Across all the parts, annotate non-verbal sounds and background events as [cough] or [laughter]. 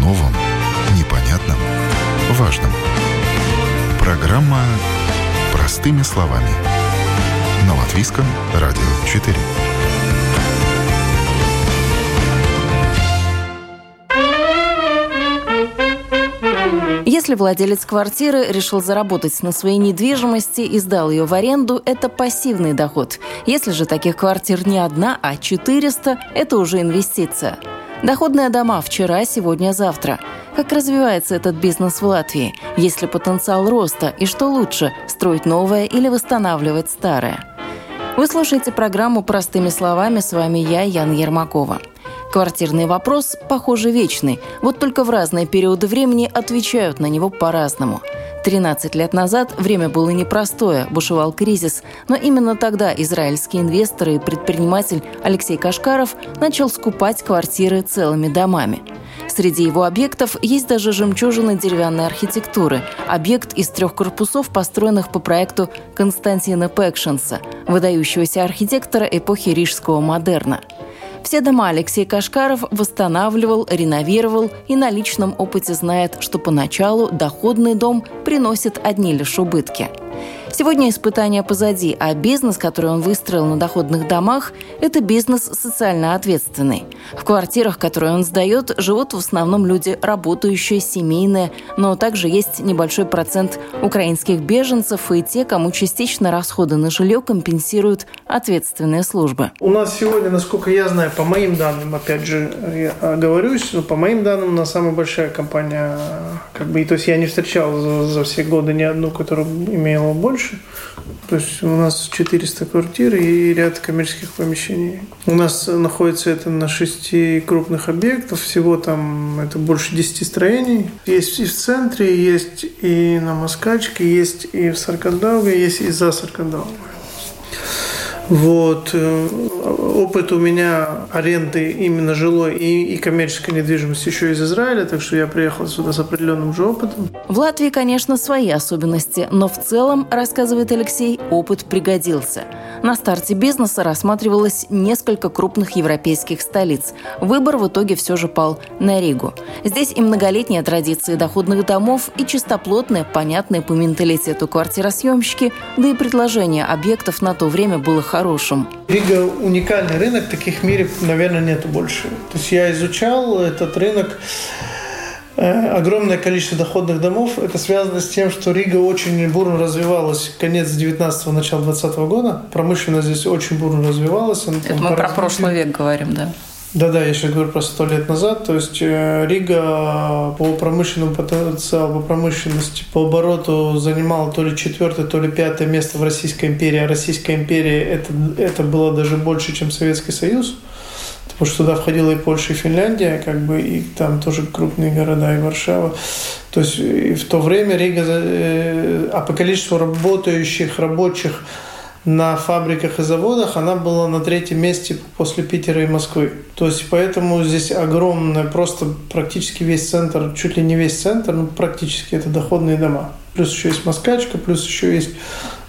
новом, непонятном, важном. Программа «Простыми словами». На Латвийском радио 4. Если владелец квартиры решил заработать на своей недвижимости и сдал ее в аренду, это пассивный доход. Если же таких квартир не одна, а 400, это уже инвестиция. Доходные дома вчера, сегодня, завтра. Как развивается этот бизнес в Латвии? Есть ли потенциал роста? И что лучше – строить новое или восстанавливать старое? Вы слушаете программу «Простыми словами». С вами я, Ян Ермакова. Квартирный вопрос, похоже, вечный. Вот только в разные периоды времени отвечают на него по-разному. 13 лет назад время было непростое, бушевал кризис, но именно тогда израильский инвестор и предприниматель Алексей Кашкаров начал скупать квартиры целыми домами. Среди его объектов есть даже жемчужины деревянной архитектуры, объект из трех корпусов, построенных по проекту Константина Пэкшенса, выдающегося архитектора эпохи рижского модерна – все дома Алексей Кашкаров восстанавливал, реновировал и на личном опыте знает, что поначалу доходный дом приносит одни лишь убытки – Сегодня испытания позади, а бизнес, который он выстроил на доходных домах, это бизнес социально ответственный. В квартирах, которые он сдает, живут в основном люди работающие, семейные, но также есть небольшой процент украинских беженцев и те, кому частично расходы на жилье компенсируют ответственные службы. У нас сегодня, насколько я знаю, по моим данным, опять же, я оговорюсь, но по моим данным, на самая большая компания, как бы, то есть я не встречал за, за все годы ни одну, которая имела больше больше. То есть у нас 400 квартир и ряд коммерческих помещений. У нас находится это на шести крупных объектах. Всего там это больше 10 строений. Есть и в центре, есть и на Москачке, есть и в Саркандауге, есть и за Саркандаугой. Вот. Э, опыт у меня аренды именно жилой и, и коммерческой недвижимости еще из Израиля, так что я приехал сюда с определенным же опытом. В Латвии, конечно, свои особенности, но в целом, рассказывает Алексей, опыт пригодился. На старте бизнеса рассматривалось несколько крупных европейских столиц. Выбор в итоге все же пал на Ригу. Здесь и многолетние традиции доходных домов, и чистоплотные, понятные по менталитету квартиросъемщики, да и предложение объектов на то время было хорошее хорошим. Рига уникальный рынок, таких в мире, наверное, нету больше. То есть я изучал этот рынок, э, огромное количество доходных домов. Это связано с тем, что Рига очень бурно развивалась конец 19-го, начало 20 -го года. Промышленность здесь очень бурно развивалась. Это мы про прошлый век говорим, да? Да-да, я сейчас говорю про сто лет назад. То есть э, Рига по промышленному потенциалу, по промышленности, по обороту занимала то ли четвертое, то ли пятое место в Российской империи. А Российская империя это, это было даже больше, чем Советский Союз. Потому что туда входила и Польша, и Финляндия, как бы, и там тоже крупные города, и Варшава. То есть и в то время Рига, э, а по количеству работающих, рабочих на фабриках и заводах она была на третьем месте после Питера и Москвы. То есть поэтому здесь огромное, просто практически весь центр, чуть ли не весь центр, ну практически это доходные дома. Плюс еще есть Москачка, плюс еще есть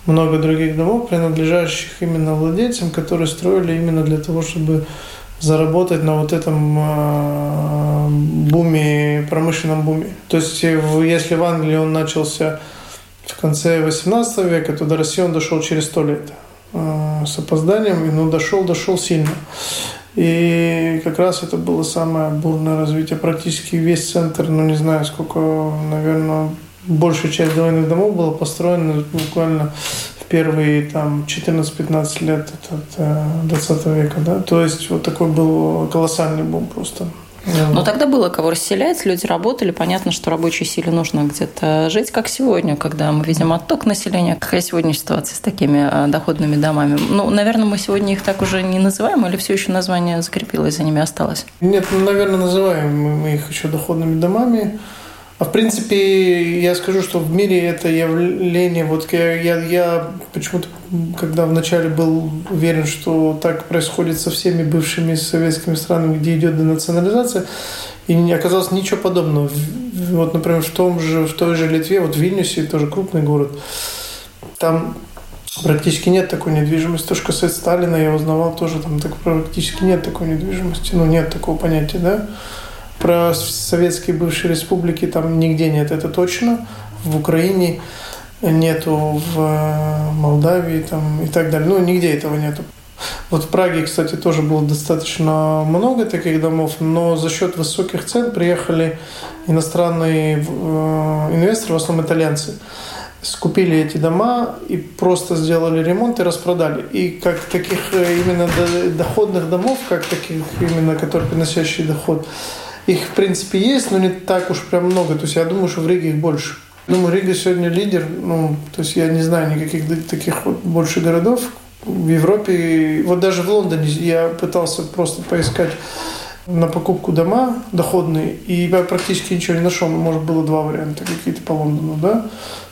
много других домов, принадлежащих именно владельцам, которые строили именно для того, чтобы заработать на вот этом э, буме, промышленном буме. То есть если в Англии он начался в конце 18 века, то до России он дошел через сто лет э, с опозданием, но ну, дошел, дошел сильно. И как раз это было самое бурное развитие. Практически весь центр, ну не знаю сколько, наверное, большая часть двойных домов была построена буквально в первые там 14-15 лет 20 века. Да? То есть вот такой был колоссальный бум просто. Но тогда было кого расселять, люди работали, понятно, что рабочей силе нужно где-то жить, как сегодня, когда мы видим отток населения. Какая сегодня ситуация с такими а, доходными домами? Ну, наверное, мы сегодня их так уже не называем, или все еще название закрепилось, за ними осталось? Нет, ну, наверное, называем мы их еще доходными домами. А в принципе, я скажу, что в мире это явление, вот я, я, я почему-то, когда вначале был уверен, что так происходит со всеми бывшими советскими странами, где идет денационализация, и не оказалось ничего подобного. Вот, например, в том же, в той же Литве, вот в Вильнюсе, тоже крупный город, там практически нет такой недвижимости. То, что касается Сталина, я узнавал тоже, там так практически нет такой недвижимости. Ну, нет такого понятия, да. Про советские бывшие республики там нигде нет, это точно. В Украине нету, в э, Молдавии там, и так далее. Ну, нигде этого нету. Вот в Праге, кстати, тоже было достаточно много таких домов, но за счет высоких цен приехали иностранные э, инвесторы, в основном итальянцы скупили эти дома и просто сделали ремонт и распродали. И как таких э, именно доходных домов, как таких именно, которые приносящие доход, их в принципе есть, но не так уж прям много. То есть я думаю, что в Риге их больше. Думаю, Рига сегодня лидер. Ну, то есть я не знаю никаких таких вот больше городов в Европе. Вот даже в Лондоне я пытался просто поискать на покупку дома доходные, и я практически ничего не нашел. Может, было два варианта какие-то по Лондону, да.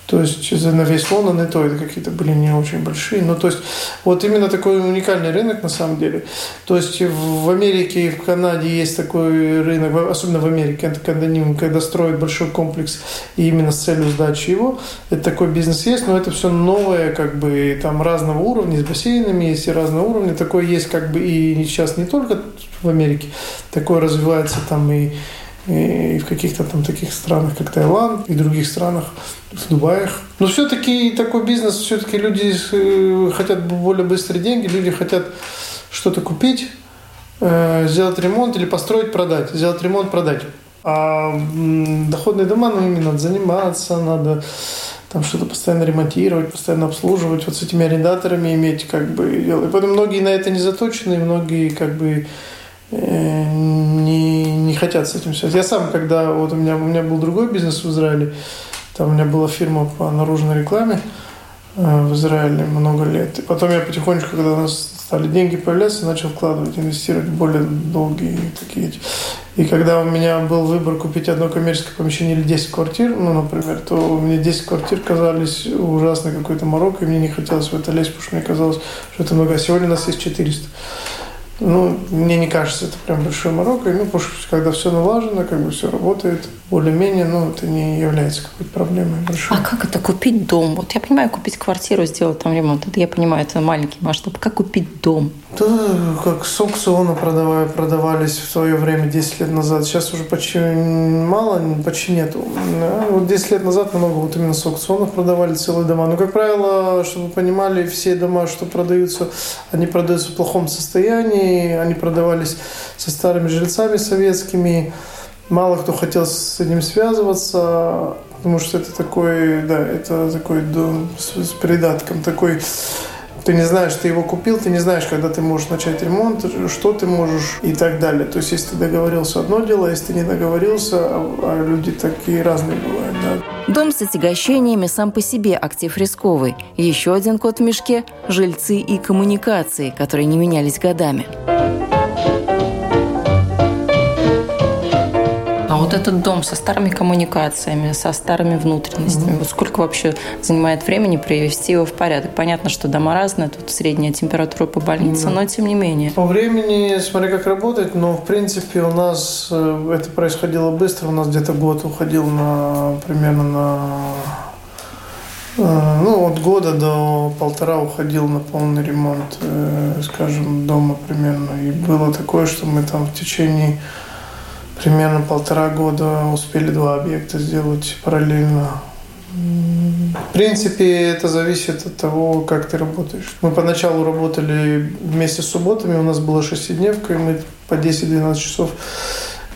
То есть на весь Лондон и то это какие-то были не очень большие. Ну, то есть вот именно такой уникальный рынок на самом деле. То есть в Америке и в Канаде есть такой рынок, особенно в Америке, это кондоминиум, когда строят большой комплекс и именно с целью сдачи его. Это такой бизнес есть, но это все новое, как бы там разного уровня, с бассейнами есть и разного уровня. Такое есть как бы и сейчас не только в Америке, такое развивается там и и в каких-то там таких странах, как Таиланд, и других странах, в Дубаях. Но все-таки такой бизнес, все-таки люди э, хотят более быстрые деньги, люди хотят что-то купить, э, сделать ремонт или построить, продать. Сделать ремонт, продать. А доходные дома, ну, именно надо заниматься, надо там что-то постоянно ремонтировать, постоянно обслуживать, вот с этими арендаторами иметь как бы дело. И поэтому многие на это не заточены, многие как бы не, не хотят с этим связать. Я сам, когда вот у меня, у меня был другой бизнес в Израиле, там у меня была фирма по наружной рекламе э, в Израиле много лет. И потом я потихонечку, когда у нас стали деньги появляться, начал вкладывать, инвестировать более долгие такие. И когда у меня был выбор купить одно коммерческое помещение или 10 квартир, ну, например, то мне 10 квартир казались ужасно какой-то морок, и мне не хотелось в это лезть, потому что мне казалось, что это много. А сегодня у нас есть 400. Ну, мне не кажется, это прям большой Марокко. Ну, потому что когда все налажено, как бы все работает, более-менее, ну, это не является какой-то проблемой большой. А как это купить дом? Вот я понимаю, купить квартиру, сделать там ремонт. Это я понимаю, это маленький масштаб. Как купить дом? Да, как с аукциона продавали, продавались в свое время, 10 лет назад. Сейчас уже почти мало, почти нету. Вот 10 лет назад много вот именно с аукционов продавали целые дома. Но, как правило, чтобы вы понимали, все дома, что продаются, они продаются в плохом состоянии, они продавались со старыми жильцами советскими. Мало кто хотел с этим связываться, потому что это такой, да, это такой дом с, с придатком, такой ты не знаешь, ты его купил, ты не знаешь, когда ты можешь начать ремонт, что ты можешь и так далее. То есть, если ты договорился, одно дело, если ты не договорился, а, а люди такие разные бывают, да. Дом с отягощениями сам по себе актив рисковый. Еще один код в мешке – жильцы и коммуникации, которые не менялись годами. Вот этот дом со старыми коммуникациями, со старыми внутренностями, mm-hmm. вот сколько вообще занимает времени привести его в порядок? Понятно, что дома разные, тут средняя температура по больнице, mm-hmm. но тем не менее. По времени, смотри, как работать, но в принципе у нас э, это происходило быстро, у нас где-то год уходил на примерно на э, ну, от года до полтора уходил на полный ремонт, э, скажем, дома примерно. И было такое, что мы там в течение примерно полтора года успели два объекта сделать параллельно. В принципе, это зависит от того, как ты работаешь. Мы поначалу работали вместе с субботами, у нас была шестидневка, и мы по 10-12 часов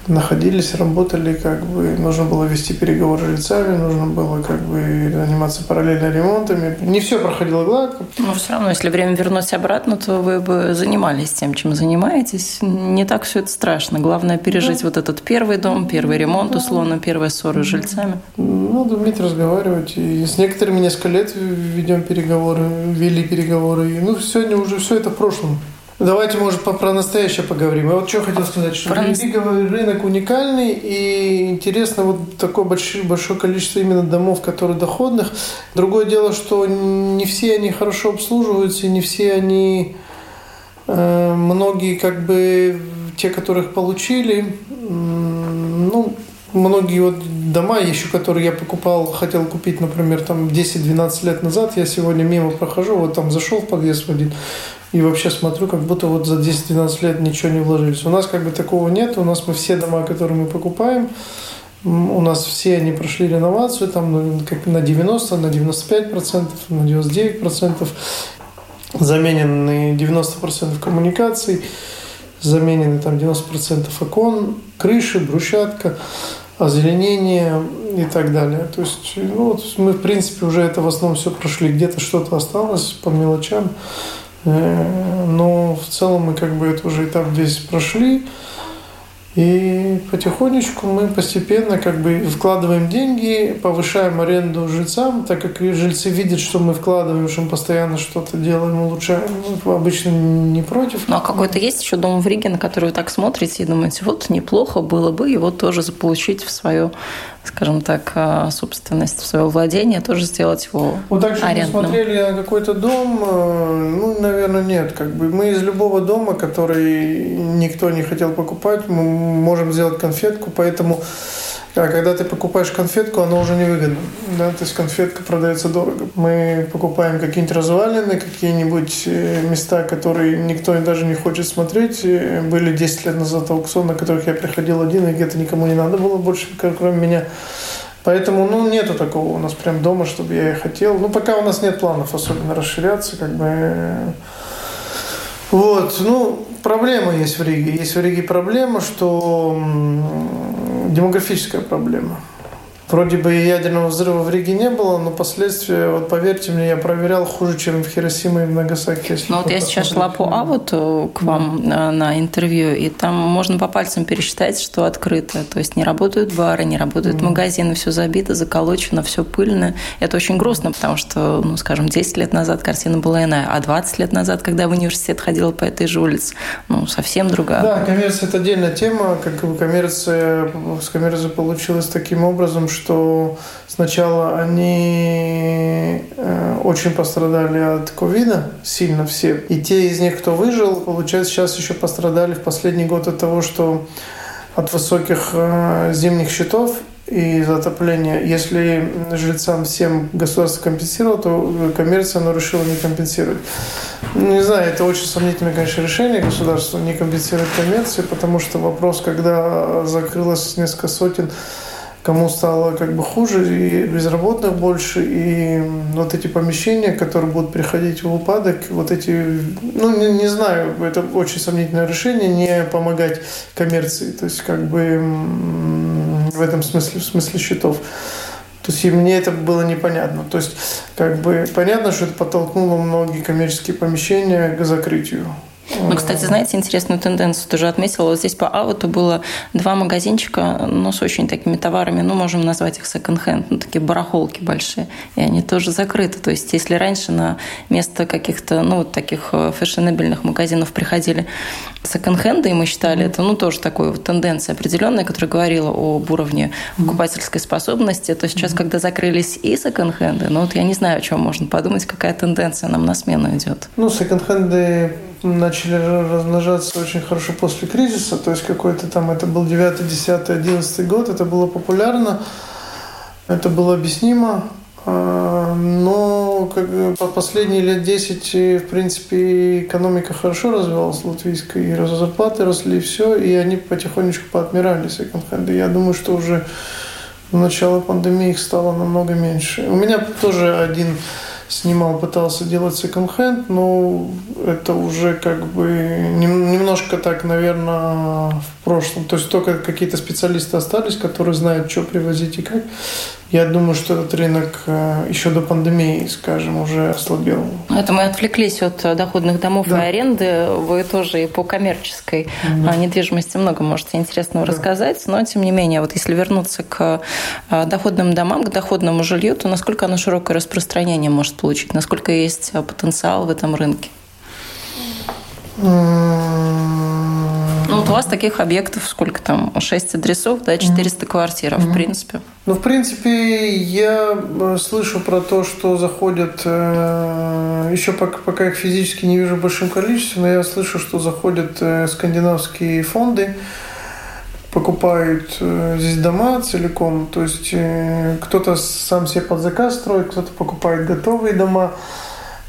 находились, работали, как бы нужно было вести переговоры с жильцами, нужно было как бы заниматься параллельно ремонтами. Не все проходило гладко. Но все равно, если время вернуть обратно, то вы бы занимались тем, чем занимаетесь. Не так все это страшно. Главное пережить да. вот этот первый дом, первый ремонт, да. условно, первая ссора с жильцами. Надо уметь разговаривать. И с некоторыми несколько лет ведем переговоры, вели переговоры. И, ну, сегодня уже все это в прошлом. Давайте, может, про настоящее поговорим. Я вот что хотел сказать, что про... рынок уникальный, и интересно вот такое большое, большое количество именно домов, которые доходных. Другое дело, что не все они хорошо обслуживаются, не все они, э, многие как бы те, которых получили, ну, многие вот дома еще, которые я покупал, хотел купить, например, там 10-12 лет назад, я сегодня мимо прохожу, вот там зашел в подъезд в один, и вообще смотрю, как будто вот за 10-12 лет ничего не вложились. У нас как бы такого нет, у нас мы все дома, которые мы покупаем, у нас все они прошли реновацию там ну, как на 90, на 95 процентов, на 99 процентов. Заменены 90 процентов коммуникаций, заменены там 90 процентов окон, крыши, брусчатка, озеленение и так далее. То есть, ну, вот мы, в принципе, уже это в основном все прошли. Где-то что-то осталось по мелочам. Э, но в целом мы как бы это уже этап весь прошли. И потихонечку мы постепенно как бы вкладываем деньги, повышаем аренду жильцам, так как жильцы видят, что мы вкладываем, что мы постоянно что-то делаем, улучшаем. Ну, обычно не против. Ну а какой-то есть еще дом в Риге, на который вы так смотрите и думаете, вот неплохо было бы его тоже заполучить в свое скажем так, а, собственность в свое владение, тоже сделать его Вот так, чтобы арендным. смотрели на какой-то дом, э, ну, наверное, нет. Как бы мы из любого дома, который никто не хотел покупать, мы можем сделать конфетку, поэтому а когда ты покупаешь конфетку, она уже невыгодна. Да? То есть конфетка продается дорого. Мы покупаем какие-нибудь развалины, какие-нибудь э, места, которые никто даже не хочет смотреть. Э, были 10 лет назад аукцион, на которых я приходил один, и где-то никому не надо было больше, кроме меня. Поэтому, ну, нету такого у нас прям дома, чтобы я и хотел. Ну, пока у нас нет планов особенно расширяться, как бы... Вот, ну, проблема есть в Риге. Есть в Риге проблема, что демографическая проблема. Вроде бы ядерного взрыва в Риге не было, но последствия, вот поверьте мне, я проверял хуже, чем в Хиросиме и в Нагасаки. Ну вот я сейчас шла по Авуту к вам да. на интервью, и там можно по пальцам пересчитать, что открыто. То есть не работают бары, не работают mm. магазины, все забито, заколочено, все пыльно. Это очень грустно, потому что, ну, скажем, 10 лет назад картина была иная, а 20 лет назад, когда в университет ходила по этой же улице, ну, совсем другая. Да, коммерция – это отдельная тема. Как коммерция, с коммерцией получилось таким образом, что что сначала они э, очень пострадали от ковида, сильно все. И те из них, кто выжил, получается, сейчас еще пострадали в последний год от того, что от высоких э, зимних счетов и затопления. Если жильцам всем государство компенсировало, то коммерция оно решила не компенсировать. Не знаю, это очень сомнительное, конечно, решение государства не компенсировать коммерцию, потому что вопрос, когда закрылось несколько сотен кому стало как бы хуже, и безработных больше, и вот эти помещения, которые будут приходить в упадок, вот эти, ну, не, не знаю, это очень сомнительное решение, не помогать коммерции, то есть как бы в этом смысле, в смысле счетов. То есть и мне это было непонятно. То есть как бы понятно, что это подтолкнуло многие коммерческие помещения к закрытию. Ну, кстати, знаете, интересную тенденцию тоже отметила. Вот здесь по Ауту было два магазинчика, ну, с очень такими товарами, ну, можем назвать их секонд-хенд, ну, такие барахолки большие, и они тоже закрыты. То есть, если раньше на место каких-то, ну, вот таких э, фешенебельных магазинов приходили секонд-хенды, и мы считали это, ну, тоже такой вот тенденция определенная, которая говорила об уровне покупательской способности, то сейчас, когда закрылись и секонд-хенды, ну, вот я не знаю, о чем можно подумать, какая тенденция нам на смену идет. Ну, секонд-хенды начали размножаться очень хорошо после кризиса, то есть какой-то там, это был 9, 10, 11 год, это было популярно, это было объяснимо, а, но как, по последние лет 10, в принципе, экономика хорошо развивалась латвийская, и зарплаты росли, и все, и они потихонечку поотмирали секонд-хенды. Я думаю, что уже в начало пандемии их стало намного меньше. У меня тоже один снимал, пытался делать секонд-хенд, но это уже как бы немножко так, наверное, в прошлом. То есть только какие-то специалисты остались, которые знают, что привозить и как. Я думаю, что этот рынок э, еще до пандемии, скажем, уже ослабел. Это мы отвлеклись от доходных домов да. и аренды. Вы тоже и по коммерческой да. недвижимости много можете интересного да. рассказать. Но, тем не менее, вот если вернуться к э, доходным домам, к доходному жилью, то насколько оно широкое распространение может получить? Насколько есть потенциал в этом рынке? Ну, вот у вас таких объектов сколько там? 6 адресов, да, 400 квартир, в принципе. Ну, в принципе, я э, слышу про то, что заходят, э, еще пока, пока их физически не вижу в большом количестве, но я слышу, что заходят э, скандинавские фонды, покупают здесь дома целиком. То есть кто-то сам себе под заказ строит, кто-то покупает готовые дома.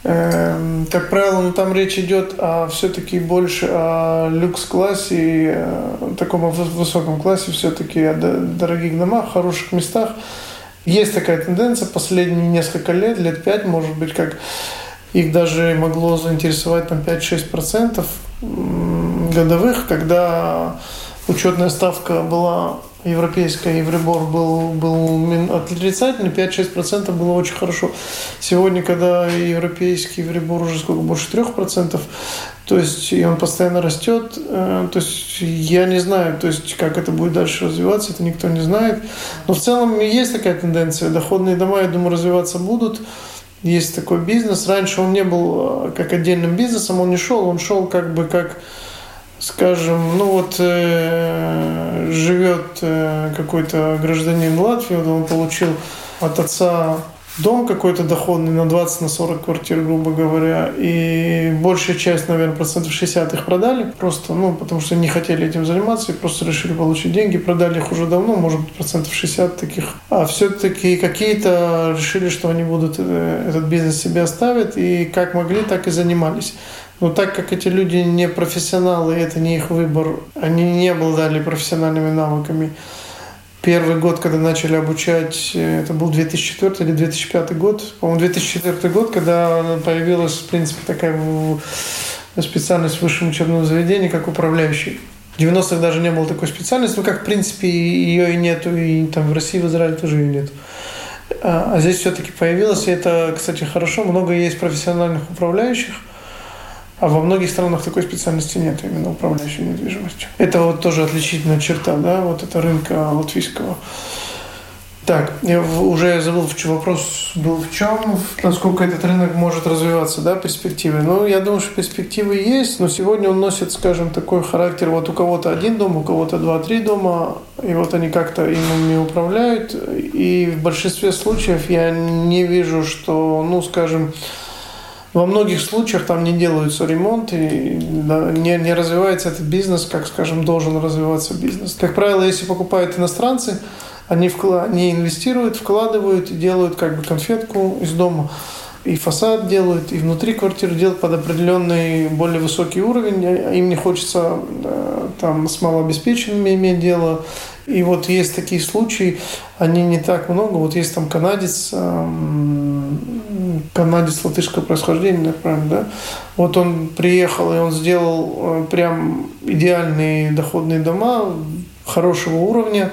Как правило, ну, там речь идет о все-таки больше о люкс-классе, э, таком высоком классе, все-таки о дорогих домах, хороших местах. Есть такая тенденция последние несколько лет, лет пять, может быть, как их даже могло заинтересовать там 5-6% годовых, когда учетная ставка была европейская, Евробор был, был отрицательный, 5-6% было очень хорошо. Сегодня, когда европейский Евробор уже сколько, больше 3%, то есть и он постоянно растет, э, то есть я не знаю, то есть как это будет дальше развиваться, это никто не знает. Но в целом есть такая тенденция, доходные дома, я думаю, развиваться будут. Есть такой бизнес. Раньше он не был э, как отдельным бизнесом, он не шел, он шел как бы как скажем, ну вот э, живет э, какой-то гражданин Латвии, вот он получил от отца дом какой-то доходный на 20 на 40 квартир, грубо говоря, и большая часть, наверное, процентов 60 их продали, просто, ну, потому что не хотели этим заниматься и просто решили получить деньги, продали их уже давно, может быть, процентов 60 таких, а все-таки какие-то решили, что они будут э, этот бизнес себе оставить, и как могли, так и занимались. Но так как эти люди не профессионалы, это не их выбор, они не обладали профессиональными навыками. Первый год, когда начали обучать, это был 2004 или 2005 год. По-моему, 2004 год, когда появилась, в принципе, такая специальность в высшем учебном заведении, как управляющий. В 90-х даже не было такой специальности, ну как, в принципе, ее и нету, и там в России, в Израиле тоже ее нет. А, а здесь все-таки появилось, и это, кстати, хорошо. Много есть профессиональных управляющих – а во многих странах такой специальности нет, именно управляющей недвижимостью. Это вот тоже отличительная черта, да, вот это рынка латвийского. Так, я уже забыл, в чем вопрос был в чем, насколько этот рынок может развиваться, да, перспективы. Ну, я думаю, что перспективы есть, но сегодня он носит, скажем, такой характер, вот у кого-то один дом, у кого-то два-три дома, и вот они как-то ими управляют, и в большинстве случаев я не вижу, что, ну, скажем, во многих случаях там не делаются ремонты, не, не развивается этот бизнес, как, скажем, должен развиваться бизнес. Как правило, если покупают иностранцы, они, вклад, они инвестируют, вкладывают и делают как бы конфетку из дома. И фасад делают, и внутри квартиры делают под определенный более высокий уровень. Им не хочется там с малообеспеченными иметь дело. И вот есть такие случаи, они не так много. Вот есть там канадец, канадец латышского происхождения, правильно, да? Вот он приехал, и он сделал э, прям идеальные доходные дома хорошего уровня,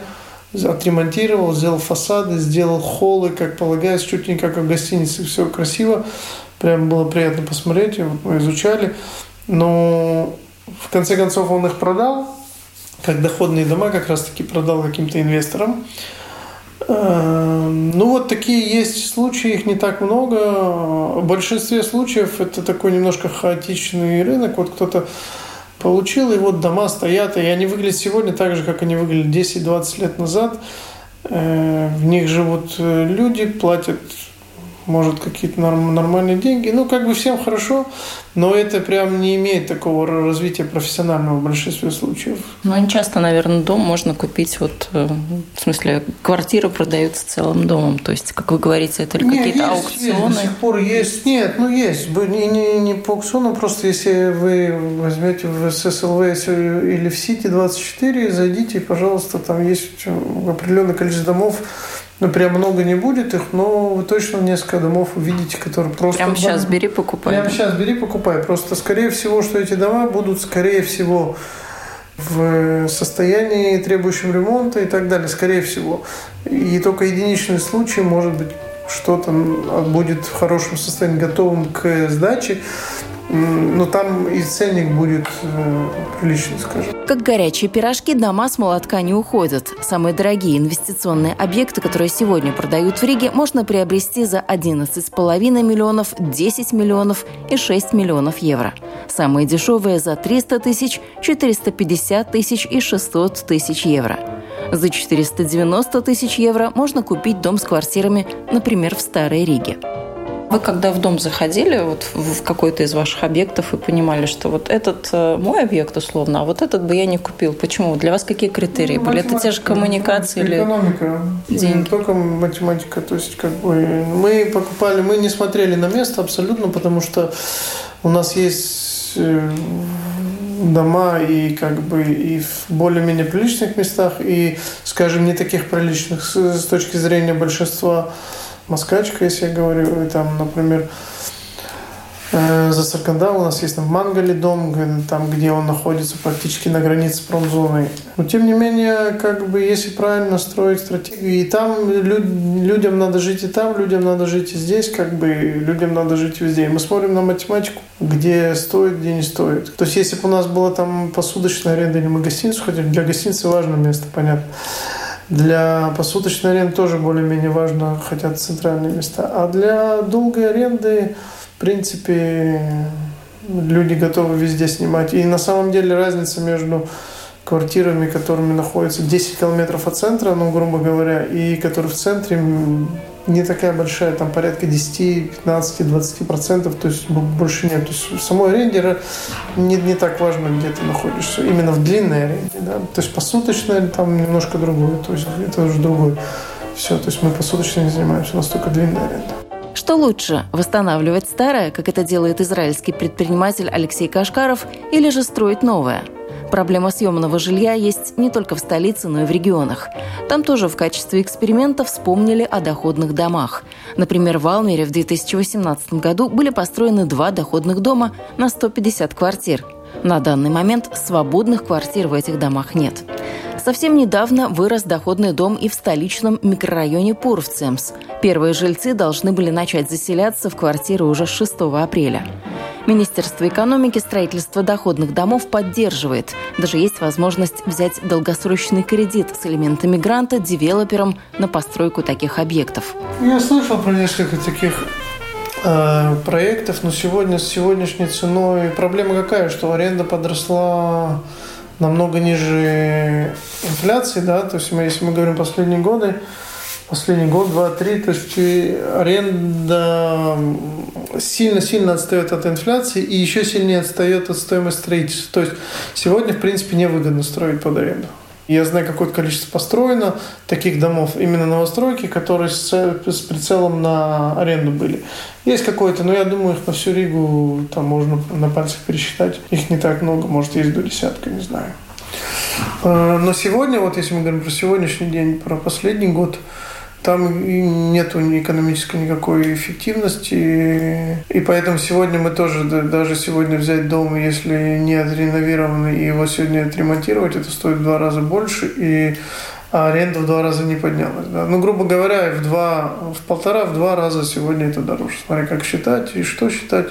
отремонтировал, сделал фасады, сделал холлы, как полагается, чуть не как в гостинице, все красиво. Прям было приятно посмотреть, вот мы изучали. Но в конце концов он их продал, как доходные дома, как раз таки продал каким-то инвесторам. Эм, ну вот такие есть случаи, их не так много. В большинстве случаев это такой немножко хаотичный рынок. Вот кто-то получил, и вот дома стоят, и они выглядят сегодня так же, как они выглядели 10-20 лет назад. Э, в них живут э, люди, платят может, какие-то нормальные деньги. Ну, как бы всем хорошо, но это прям не имеет такого развития профессионального в большинстве случаев. Ну, не часто, наверное, дом можно купить, вот, э, в смысле, квартира продается целым домом. То есть, как вы говорите, это какие-то аукционы? Есть, до сих пор есть. Нет, ну есть. Не, не, не по аукциону, просто если вы возьмете в ССЛВ или в Сити 24, зайдите, пожалуйста, там есть определенное количество домов, ну, прям много не будет их, но вы точно несколько домов увидите, которые просто... Прямо сейчас бери, покупай. Прямо сейчас бери, покупай. Просто, скорее всего, что эти дома будут, скорее всего, в состоянии, требующем ремонта и так далее, скорее всего. И только единичный случай, может быть, что-то будет в хорошем состоянии, готовым к сдаче ну там и ценник будет э, приличный, скажем. Как горячие пирожки, дома с молотка не уходят. Самые дорогие инвестиционные объекты, которые сегодня продают в Риге, можно приобрести за 11,5 миллионов, 10 миллионов и 6 миллионов евро. Самые дешевые за 300 тысяч, 450 тысяч и 600 тысяч евро. За 490 тысяч евро можно купить дом с квартирами, например, в Старой Риге. Вы когда в дом заходили, вот в какой-то из ваших объектов, и понимали, что вот этот э, мой объект условно, а вот этот бы я не купил. Почему? Для вас какие критерии ну, были? Это те же коммуникации или экономика, деньги? Только математика. То есть как бы мы покупали, мы не смотрели на место абсолютно, потому что у нас есть э, дома и как бы и в более-менее приличных местах, и, скажем, не таких приличных с, с точки зрения большинства москачка, если я говорю, там, например, э, за Сарканда у нас есть там Мангале дом, там, где он находится практически на границе с промзоной. Но тем не менее, как бы, если правильно строить стратегию, и там люд, людям надо жить и там, людям надо жить и здесь, как бы, людям надо жить везде. И мы смотрим на математику, где стоит, где не стоит. То есть, если бы у нас была там посудочная аренда, или мы гостиницу хотели, для гостиницы важно место, понятно. Для посуточной аренды тоже более-менее важно, хотят центральные места. А для долгой аренды, в принципе, люди готовы везде снимать. И на самом деле разница между квартирами, которыми находятся 10 километров от центра, ну, грубо говоря, и которые в центре, не такая большая, там порядка 10, 15, 20 процентов, то есть больше нет. То есть в самой аренде не, не так важно, где ты находишься, именно в длинной аренде. Да? То есть посуточная там немножко другое, то есть это уже другое. Все, то есть мы посуточно не занимаемся, у нас только длинная аренда. Что лучше, восстанавливать старое, как это делает израильский предприниматель Алексей Кашкаров, или же строить новое – Проблема съемного жилья есть не только в столице, но и в регионах. Там тоже в качестве эксперимента вспомнили о доходных домах. Например, в Алмере в 2018 году были построены два доходных дома на 150 квартир. На данный момент свободных квартир в этих домах нет. Совсем недавно вырос доходный дом и в столичном микрорайоне Пурвцемс. Первые жильцы должны были начать заселяться в квартиры уже с 6 апреля. Министерство экономики строительство доходных домов поддерживает. Даже есть возможность взять долгосрочный кредит с элементами гранта девелоперам на постройку таких объектов. Я слышал про несколько таких э, проектов, но сегодня с сегодняшней ценой проблема какая, что аренда подросла намного ниже инфляции, да, то есть мы, если мы говорим последние годы, последний год, два, три, то есть аренда сильно-сильно отстает от инфляции и еще сильнее отстает от стоимости строительства. То есть сегодня, в принципе, невыгодно строить под аренду. Я знаю какое-то количество построено таких домов, именно новостройки, которые с, с прицелом на аренду были. Есть какое-то, но я думаю, их на всю Ригу там можно на пальцах пересчитать. Их не так много, может, есть до десятка, не знаю. А, но сегодня, вот если мы говорим про сегодняшний день, про последний год, там нет экономической никакой эффективности. И поэтому сегодня мы тоже, даже сегодня взять дом, если не отреновированный, и его сегодня отремонтировать, это стоит в два раза больше, и аренда в два раза не поднялась. Да? Ну, грубо говоря, в, два, в полтора, в два раза сегодня это дороже. Смотри, как считать и что считать.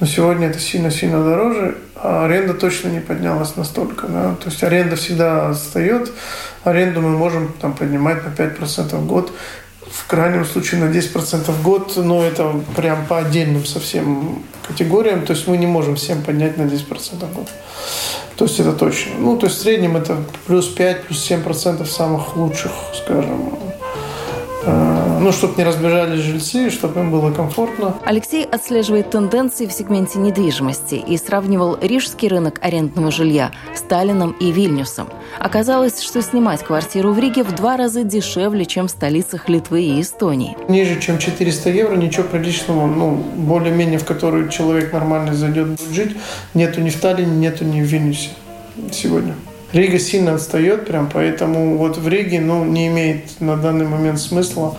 Но сегодня это сильно-сильно дороже, а аренда точно не поднялась настолько. Да? То есть аренда всегда отстает. Аренду мы можем там, поднимать на 5% в год. В крайнем случае на 10% в год, но это прям по отдельным совсем категориям. То есть мы не можем всем поднять на 10% в год. То есть это точно. Ну, то есть в среднем это плюс 5, плюс 7% самых лучших, скажем, ну, чтобы не разбежались жильцы, чтобы им было комфортно. Алексей отслеживает тенденции в сегменте недвижимости и сравнивал рижский рынок арендного жилья с Таллином и Вильнюсом. Оказалось, что снимать квартиру в Риге в два раза дешевле, чем в столицах Литвы и Эстонии. Ниже, чем 400 евро, ничего приличного, ну, более-менее, в который человек нормально зайдет, будет жить, нету ни в Таллине, нету ни в Вильнюсе сегодня. Рига сильно отстает, прям поэтому вот в Риге ну, не имеет на данный момент смысла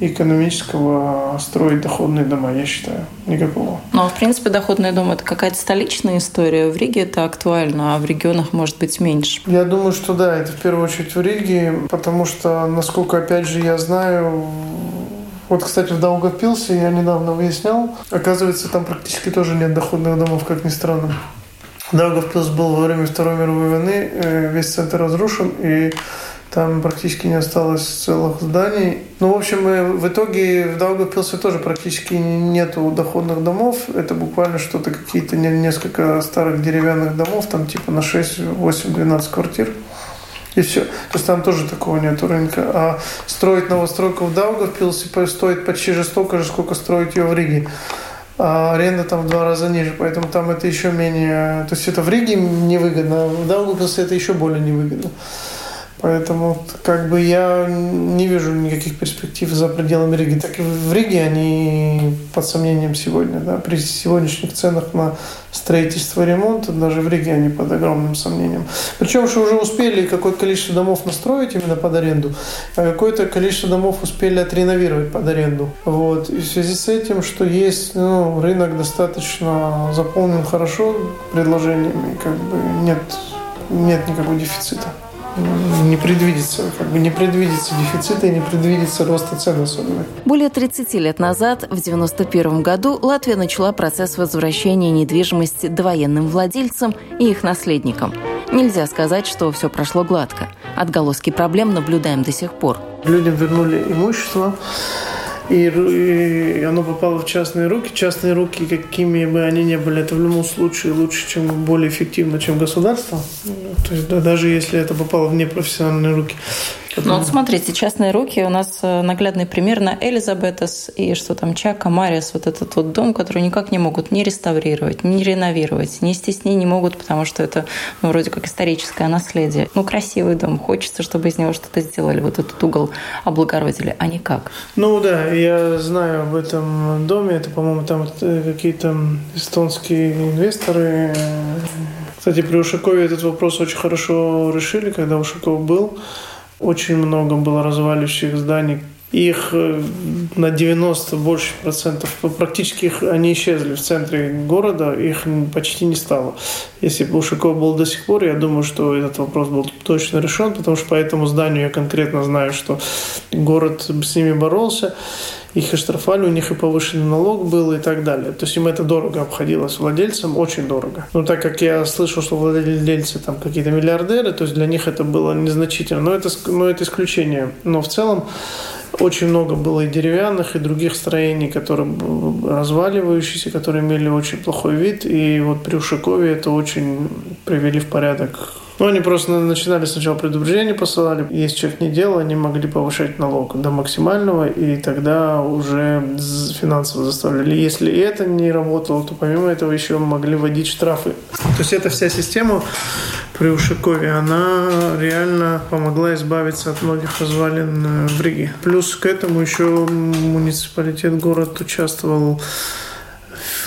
экономического строить доходные дома, я считаю. Никакого. Ну, а в принципе, доходный дом – это какая-то столичная история. В Риге это актуально, а в регионах может быть меньше. Я думаю, что да, это в первую очередь в Риге, потому что, насколько, опять же, я знаю, вот, кстати, в Даугавпилсе я недавно выяснял, оказывается, там практически тоже нет доходных домов, как ни странно. Даугавпилс был во время Второй мировой войны, э, весь центр разрушен, и там практически не осталось целых зданий. Ну, в общем, э, в итоге в Даугавпилсе тоже практически нету доходных домов. Это буквально что-то, какие-то несколько старых деревянных домов, там типа на 6, 8, 12 квартир. И все. То есть там тоже такого нет рынка. А строить новостройку в Даугавпилсе стоит почти же столько же, сколько строить ее в Риге. А аренда там в два раза ниже, поэтому там это еще менее... То есть это в Риге невыгодно, а в Даугавпилсе это еще более невыгодно. Поэтому как бы я не вижу никаких перспектив за пределами Риги. Так и в Риге они под сомнением сегодня. Да, при сегодняшних ценах на строительство и ремонт, даже в Риге они под огромным сомнением. Причем, что уже успели какое-то количество домов настроить именно под аренду, а какое-то количество домов успели отреновировать под аренду. Вот. И в связи с этим, что есть ну, рынок достаточно заполнен хорошо предложениями, как бы нет, нет никакого дефицита не предвидится, как бы не предвидится дефицита и не предвидится роста цен особенно. Более 30 лет назад, в 1991 году, Латвия начала процесс возвращения недвижимости довоенным владельцам и их наследникам. Нельзя сказать, что все прошло гладко. Отголоски проблем наблюдаем до сих пор. Людям вернули имущество, и, и оно попало в частные руки. Частные руки, какими бы они ни были, это в любом случае лучше, чем более эффективно, чем государство. То есть да, даже если это попало в непрофессиональные руки. Ну вот смотрите, частные руки. У нас э, наглядный пример на Элизабетас и что там Чака, Мариас, вот этот вот дом, который никак не могут ни реставрировать, ни реновировать, ни стеснить не могут, потому что это ну, вроде как историческое наследие. Ну, красивый дом. Хочется, чтобы из него что-то сделали, вот этот угол облагородили, а никак. Ну да, я знаю об этом доме. Это, по-моему, там э, какие-то эстонские инвесторы. Кстати, при Ушакове этот вопрос очень хорошо решили, когда Ушаков был. Очень много было разваливающих зданий. Их э, на 90 больше процентов, практически их, они исчезли в центре города, их почти не стало. Если бы Ушаков был до сих пор, я думаю, что этот вопрос был точно решен, потому что по этому зданию я конкретно знаю, что город с ними боролся их оштрафали, у них и повышенный налог был и так далее. То есть им это дорого обходилось владельцам, очень дорого. Но так как я слышал, что владельцы там какие-то миллиардеры, то есть для них это было незначительно. Но это, но это исключение. Но в целом очень много было и деревянных, и других строений, которые разваливающиеся, которые имели очень плохой вид. И вот при Ушакове это очень привели в порядок ну, они просто начинали сначала предупреждение посылали. Если человек не делал, они могли повышать налог до максимального, и тогда уже финансово заставляли. Если это не работало, то помимо этого еще могли вводить штрафы. То есть эта вся система при Ушакове, она реально помогла избавиться от многих развалин в Риге. Плюс к этому еще муниципалитет город участвовал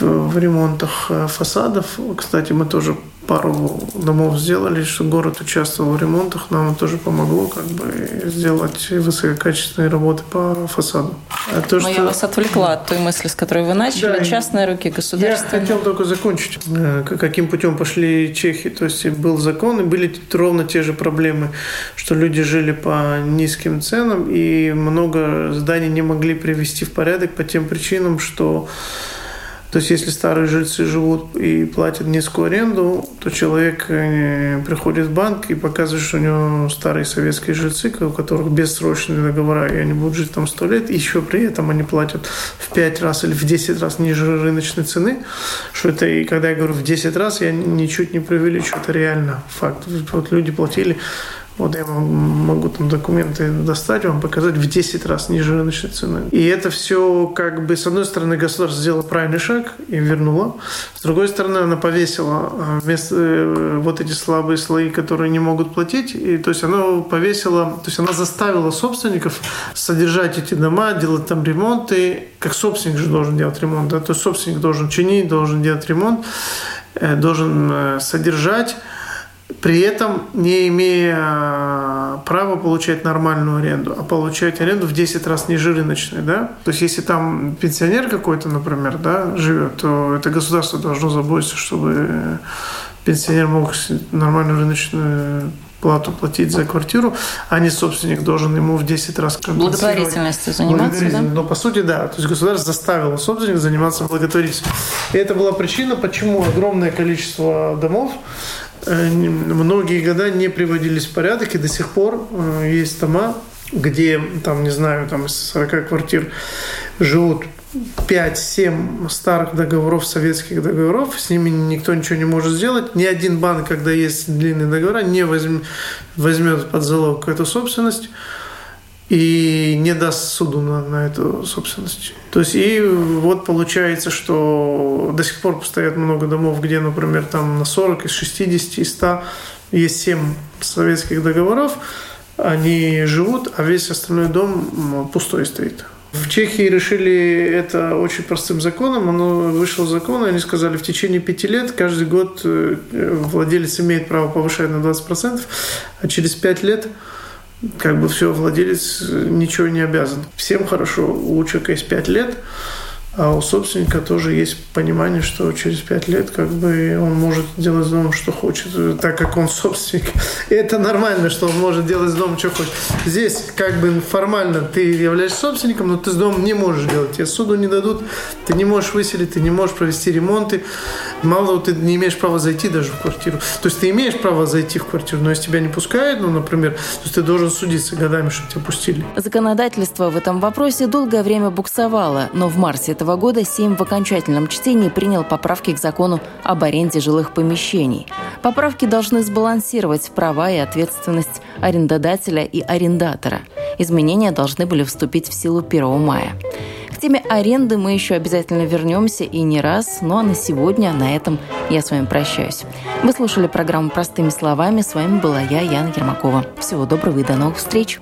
в ремонтах э, фасадов. Кстати, мы тоже пару домов сделали, что город участвовал в ремонтах, нам тоже помогло как бы сделать высококачественные работы по фасаду. А то, Но что... я вас отвлекла от той мысли, с которой вы начали. Да, Частные руки государства. Я хотел только закончить, э, каким путем пошли чехи. То есть был закон, и были ровно те же проблемы, что люди жили по низким ценам, и много зданий не могли привести в порядок по тем причинам, что то есть, если старые жильцы живут и платят низкую аренду, то человек э, приходит в банк и показывает, что у него старые советские жильцы, у которых бессрочные договора, и они будут жить там сто лет, и еще при этом они платят в пять раз или в десять раз ниже рыночной цены, что это, и когда я говорю в десять раз, я ничуть не преувеличу, это реально факт. Вот люди платили вот я могу там документы достать вам, показать в 10 раз ниже рыночной цены. И это все как бы, с одной стороны, государство сделало правильный шаг и вернуло. С другой стороны, она повесила а, вместо э, вот эти слабые слои, которые не могут платить. И, то есть она повесила, то есть она заставила собственников содержать эти дома, делать там ремонты. Как собственник же должен делать ремонт, да? то есть собственник должен чинить, должен делать ремонт, э, должен э, содержать при этом не имея а, права получать нормальную аренду, а получать аренду в 10 раз ниже рыночной, да? То есть, если там пенсионер какой-то, например, да, живет, то это государство должно заботиться, чтобы пенсионер мог нормальную рыночную плату платить за квартиру, а не собственник должен ему в 10 раз Благотворительностью заниматься, да? Но по сути, да. То есть государство заставило собственника заниматься благотворительностью. И это была причина, почему огромное количество домов Э, многие года не приводились в порядок, и до сих пор э, есть дома, где, там, не знаю, там из 40 квартир живут 5-7 старых договоров, советских договоров, с ними никто ничего не может сделать. Ни один банк, когда есть длинные договора, не возьм, возьмет под залог эту собственность и не даст суду на, на эту собственность. То есть и вот получается, что до сих пор стоят много домов, где, например, там на 40 из 60 из 100 есть 7 советских договоров, они живут, а весь остальной дом пустой стоит. В Чехии решили это очень простым законом. Оно вышел закон, и они сказали, в течение пяти лет каждый год э, владелец имеет право повышать на 20%, а через пять лет как бы все, владелец ничего не обязан. Всем хорошо, у человека есть пять лет, а у собственника тоже есть понимание, что через пять лет как бы он может делать с домом, что хочет, так как он собственник. [laughs] И это нормально, что он может делать с домом, что хочет. Здесь как бы формально ты являешься собственником, но ты с домом не можешь делать. Тебе суду не дадут, ты не можешь выселить, ты не можешь провести ремонты. Мало того, ты не имеешь права зайти даже в квартиру. То есть ты имеешь право зайти в квартиру, но если тебя не пускают, ну, например, то есть ты должен судиться годами, чтобы тебя пустили. Законодательство в этом вопросе долгое время буксовало, но в марте этого года Сейм в окончательном чтении принял поправки к закону об аренде жилых помещений. Поправки должны сбалансировать права и ответственность арендодателя и арендатора. Изменения должны были вступить в силу 1 мая. Теме аренды мы еще обязательно вернемся и не раз, ну а на сегодня на этом я с вами прощаюсь. Вы слушали программу «Простыми словами». С вами была я, Яна Ермакова. Всего доброго и до новых встреч!